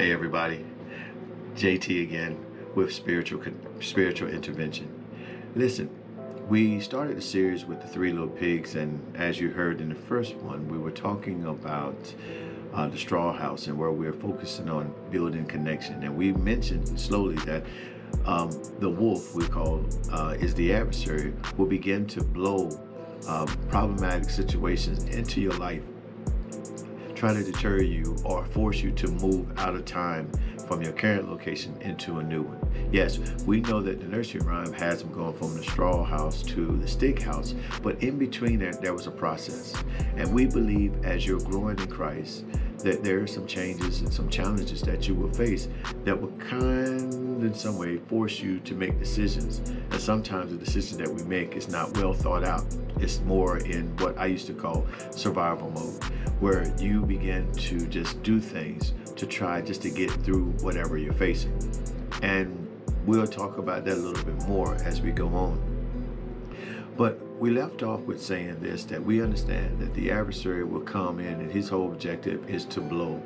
Hey everybody, JT again with spiritual spiritual intervention. Listen, we started the series with the three little pigs, and as you heard in the first one, we were talking about uh, the straw house and where we're focusing on building connection. And we mentioned slowly that um, the wolf we call uh, is the adversary will begin to blow um, problematic situations into your life try to deter you or force you to move out of time from your current location into a new one. Yes, we know that the nursery rhyme has them going from the straw house to the stick house, but in between there, there was a process. And we believe as you're growing in Christ, that there are some changes and some challenges that you will face that will kind in some way force you to make decisions. And sometimes the decision that we make is not well thought out. It's more in what I used to call survival mode, where you begin to just do things to try just to get through whatever you're facing. And we'll talk about that a little bit more as we go on. But we left off with saying this that we understand that the adversary will come in and his whole objective is to blow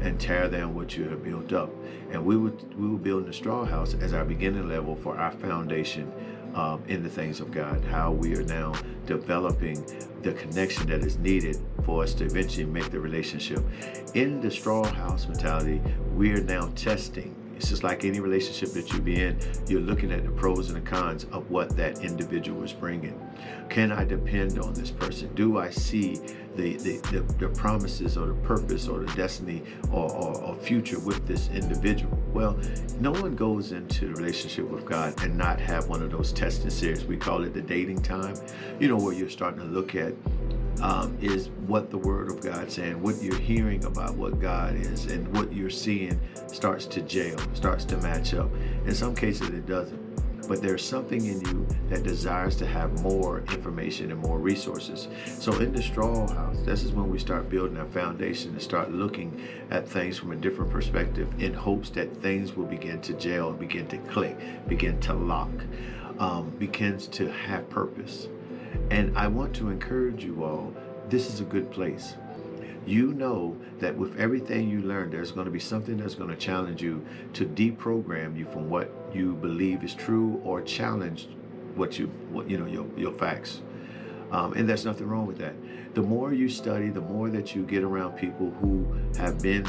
and tear down what you have built up. And we would we will build the straw house as our beginning level for our foundation um, in the things of God, how we are now developing the connection that is needed for us to eventually make the relationship. In the straw house mentality, we are now testing it's just like any relationship that you be in, you're looking at the pros and the cons of what that individual is bringing. Can I depend on this person? Do I see the, the, the, the promises or the purpose or the destiny or, or, or future with this individual? Well, no one goes into the relationship with God and not have one of those testing series. We call it the dating time, you know, where you're starting to look at um, is what the Word of God saying, what you're hearing about what God is, and what you're seeing starts to jail, starts to match up. In some cases, it doesn't. But there's something in you that desires to have more information and more resources. So in the straw house, this is when we start building our foundation and start looking at things from a different perspective in hopes that things will begin to gel, begin to click, begin to lock, um, begins to have purpose. And I want to encourage you all this is a good place. You know that with everything you learn, there's going to be something that's going to challenge you to deprogram you from what you believe is true or challenge what you, what, you know, your, your facts. Um, and there's nothing wrong with that. The more you study, the more that you get around people who have been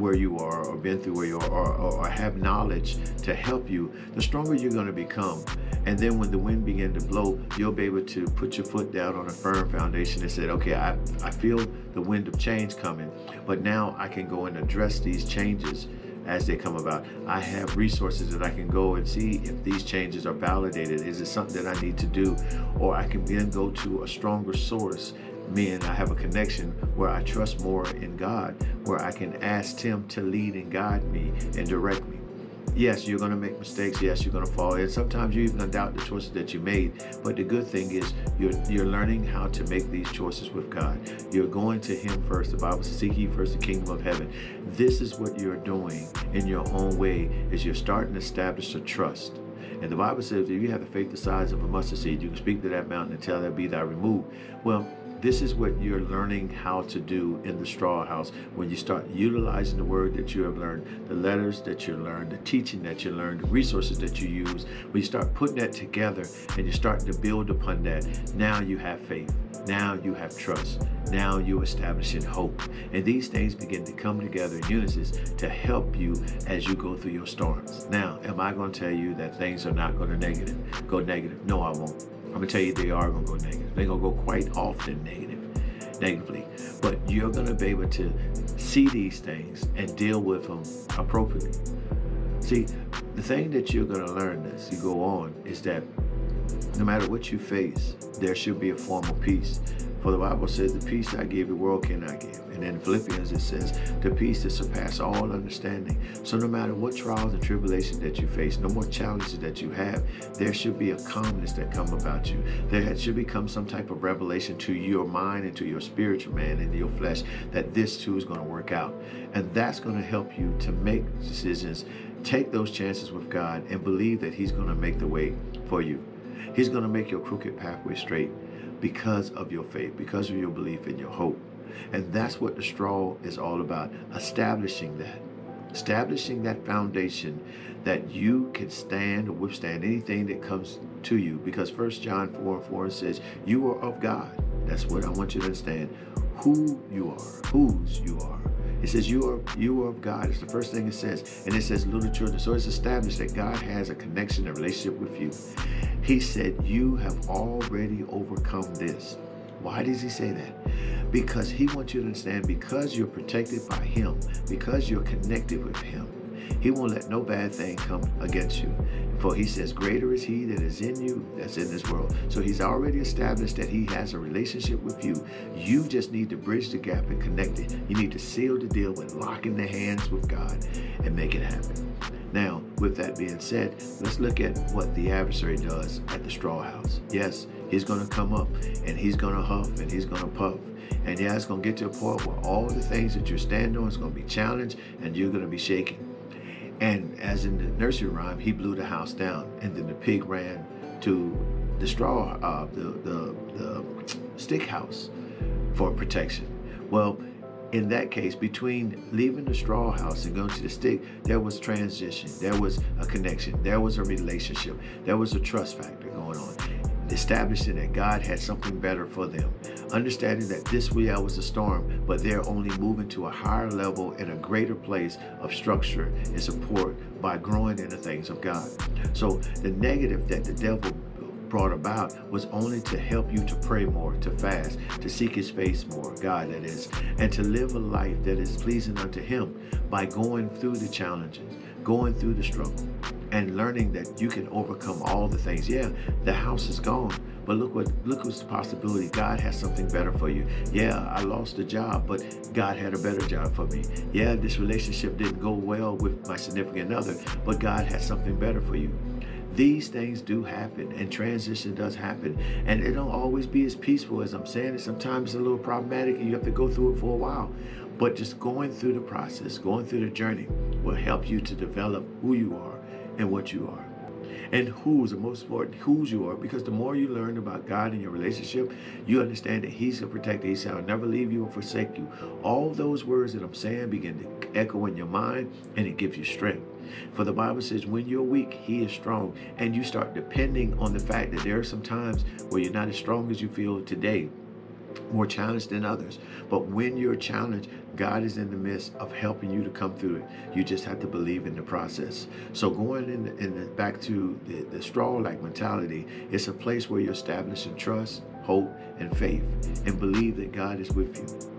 where you are or been through where you are or, or, or have knowledge to help you, the stronger you're going to become. And then when the wind begin to blow, you'll be able to put your foot down on a firm foundation and say, okay, I, I feel the wind of change coming, but now I can go and address these changes as they come about. I have resources that I can go and see if these changes are validated. Is it something that I need to do? Or I can then go to a stronger source me and I have a connection where I trust more in God, where I can ask Him to lead and guide me and direct me. Yes, you're going to make mistakes. Yes, you're going to fall. And sometimes you even doubt the choices that you made. But the good thing is you're, you're learning how to make these choices with God. You're going to Him first. The Bible says, seek ye first the kingdom of heaven. This is what you're doing in your own way is you're starting to establish a trust. And the Bible says if you have the faith the size of a mustard seed, you can speak to that mountain and tell that be thou removed. Well, this is what you're learning how to do in the straw house when you start utilizing the word that you have learned, the letters that you learned, the teaching that you learned, the resources that you use. When you start putting that together and you're starting to build upon that, now you have faith. Now you have trust. Now you're establishing hope. And these things begin to come together in unison to help you as you go through your storms. Now, am I going to tell you that things are not going to negative, go negative? No, I won't. I'm gonna tell you they are gonna go negative. They're gonna go quite often negative, negatively. But you're gonna be able to see these things and deal with them appropriately. See, the thing that you're gonna learn as you go on is that no matter what you face, there should be a form of peace. For the Bible says, the peace I give, the world cannot give. And in Philippians it says, the peace that surpasses all understanding. So no matter what trials and tribulations that you face, no more challenges that you have, there should be a calmness that come about you. There should become some type of revelation to your mind and to your spiritual man and your flesh that this too is going to work out. And that's going to help you to make decisions, take those chances with God, and believe that He's going to make the way for you. He's going to make your crooked pathway straight because of your faith, because of your belief and your hope. And that's what the straw is all about, establishing that. establishing that foundation that you can stand or withstand anything that comes to you. Because First John 4 and 4 says, You are of God. That's what I want you to understand. Who you are, whose you are. It says you are you are of God. It's the first thing it says. And it says little children. So it's established that God has a connection, a relationship with you. He said, You have already overcome this. Why does he say that? Because he wants you to understand because you're protected by him, because you're connected with him, he won't let no bad thing come against you. For he says, Greater is he that is in you that's in this world. So he's already established that he has a relationship with you. You just need to bridge the gap and connect it. You need to seal the deal with locking the hands with God and make it happen. Now, with that being said, let's look at what the adversary does at the straw house. Yes, he's going to come up and he's going to huff and he's going to puff. And yeah, it's going to get to a point where all the things that you're standing on is going to be challenged and you're going to be shaking. And as in the nursery rhyme, he blew the house down, and then the pig ran to the straw, uh, the, the the stick house for protection. Well, in that case, between leaving the straw house and going to the stick, there was transition, there was a connection, there was a relationship, there was a trust factor going on establishing that God had something better for them, understanding that this wheel was a storm, but they're only moving to a higher level and a greater place of structure and support by growing in the things of God. So the negative that the devil brought about was only to help you to pray more, to fast, to seek his face more, God that is, and to live a life that is pleasing unto him by going through the challenges, going through the struggle and learning that you can overcome all the things. Yeah, the house is gone, but look what look what's the possibility. God has something better for you. Yeah, I lost a job, but God had a better job for me. Yeah, this relationship didn't go well with my significant other, but God has something better for you. These things do happen and transition does happen. And it don't always be as peaceful as I'm saying it. Sometimes it's a little problematic and you have to go through it for a while. But just going through the process, going through the journey will help you to develop who you are and what you are. And who's the most important, whose you are, because the more you learn about God and your relationship, you understand that He's a protector. He said, I'll never leave you or forsake you. All those words that I'm saying begin to echo in your mind and it gives you strength. For the Bible says, when you're weak, He is strong. And you start depending on the fact that there are some times where you're not as strong as you feel today more challenged than others. But when you're challenged, God is in the midst of helping you to come through it. You just have to believe in the process. So going in, the, in the, back to the, the straw-like mentality, it's a place where you're establishing trust, hope, and faith, and believe that God is with you.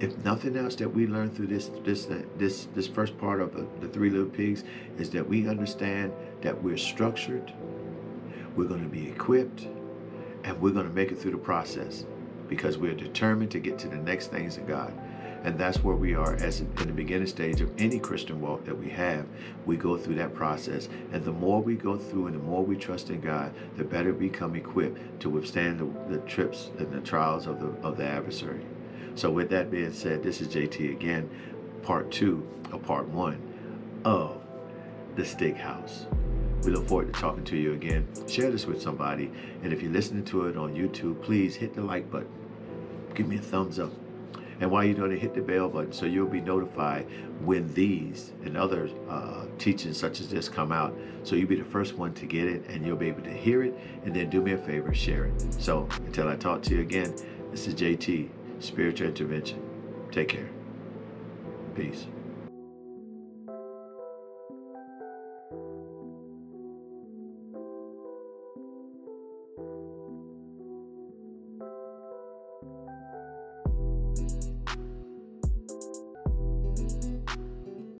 If nothing else that we learn through this this uh, this this first part of the three little pigs is that we understand that we're structured, we're going to be equipped, and we're going to make it through the process because we're determined to get to the next things of God. And that's where we are as in the beginning stage of any Christian walk that we have. We go through that process. And the more we go through and the more we trust in God, the better we become equipped to withstand the, the trips and the trials of the, of the adversary. So with that being said, this is JT again, part two of part one of the Stick House. We look forward to talking to you again. Share this with somebody. And if you're listening to it on YouTube, please hit the like button give me a thumbs up. And while you're doing it, hit the bell button so you'll be notified when these and other uh, teachings such as this come out. So you'll be the first one to get it and you'll be able to hear it. And then do me a favor, share it. So until I talk to you again, this is JT, Spiritual Intervention. Take care. Peace.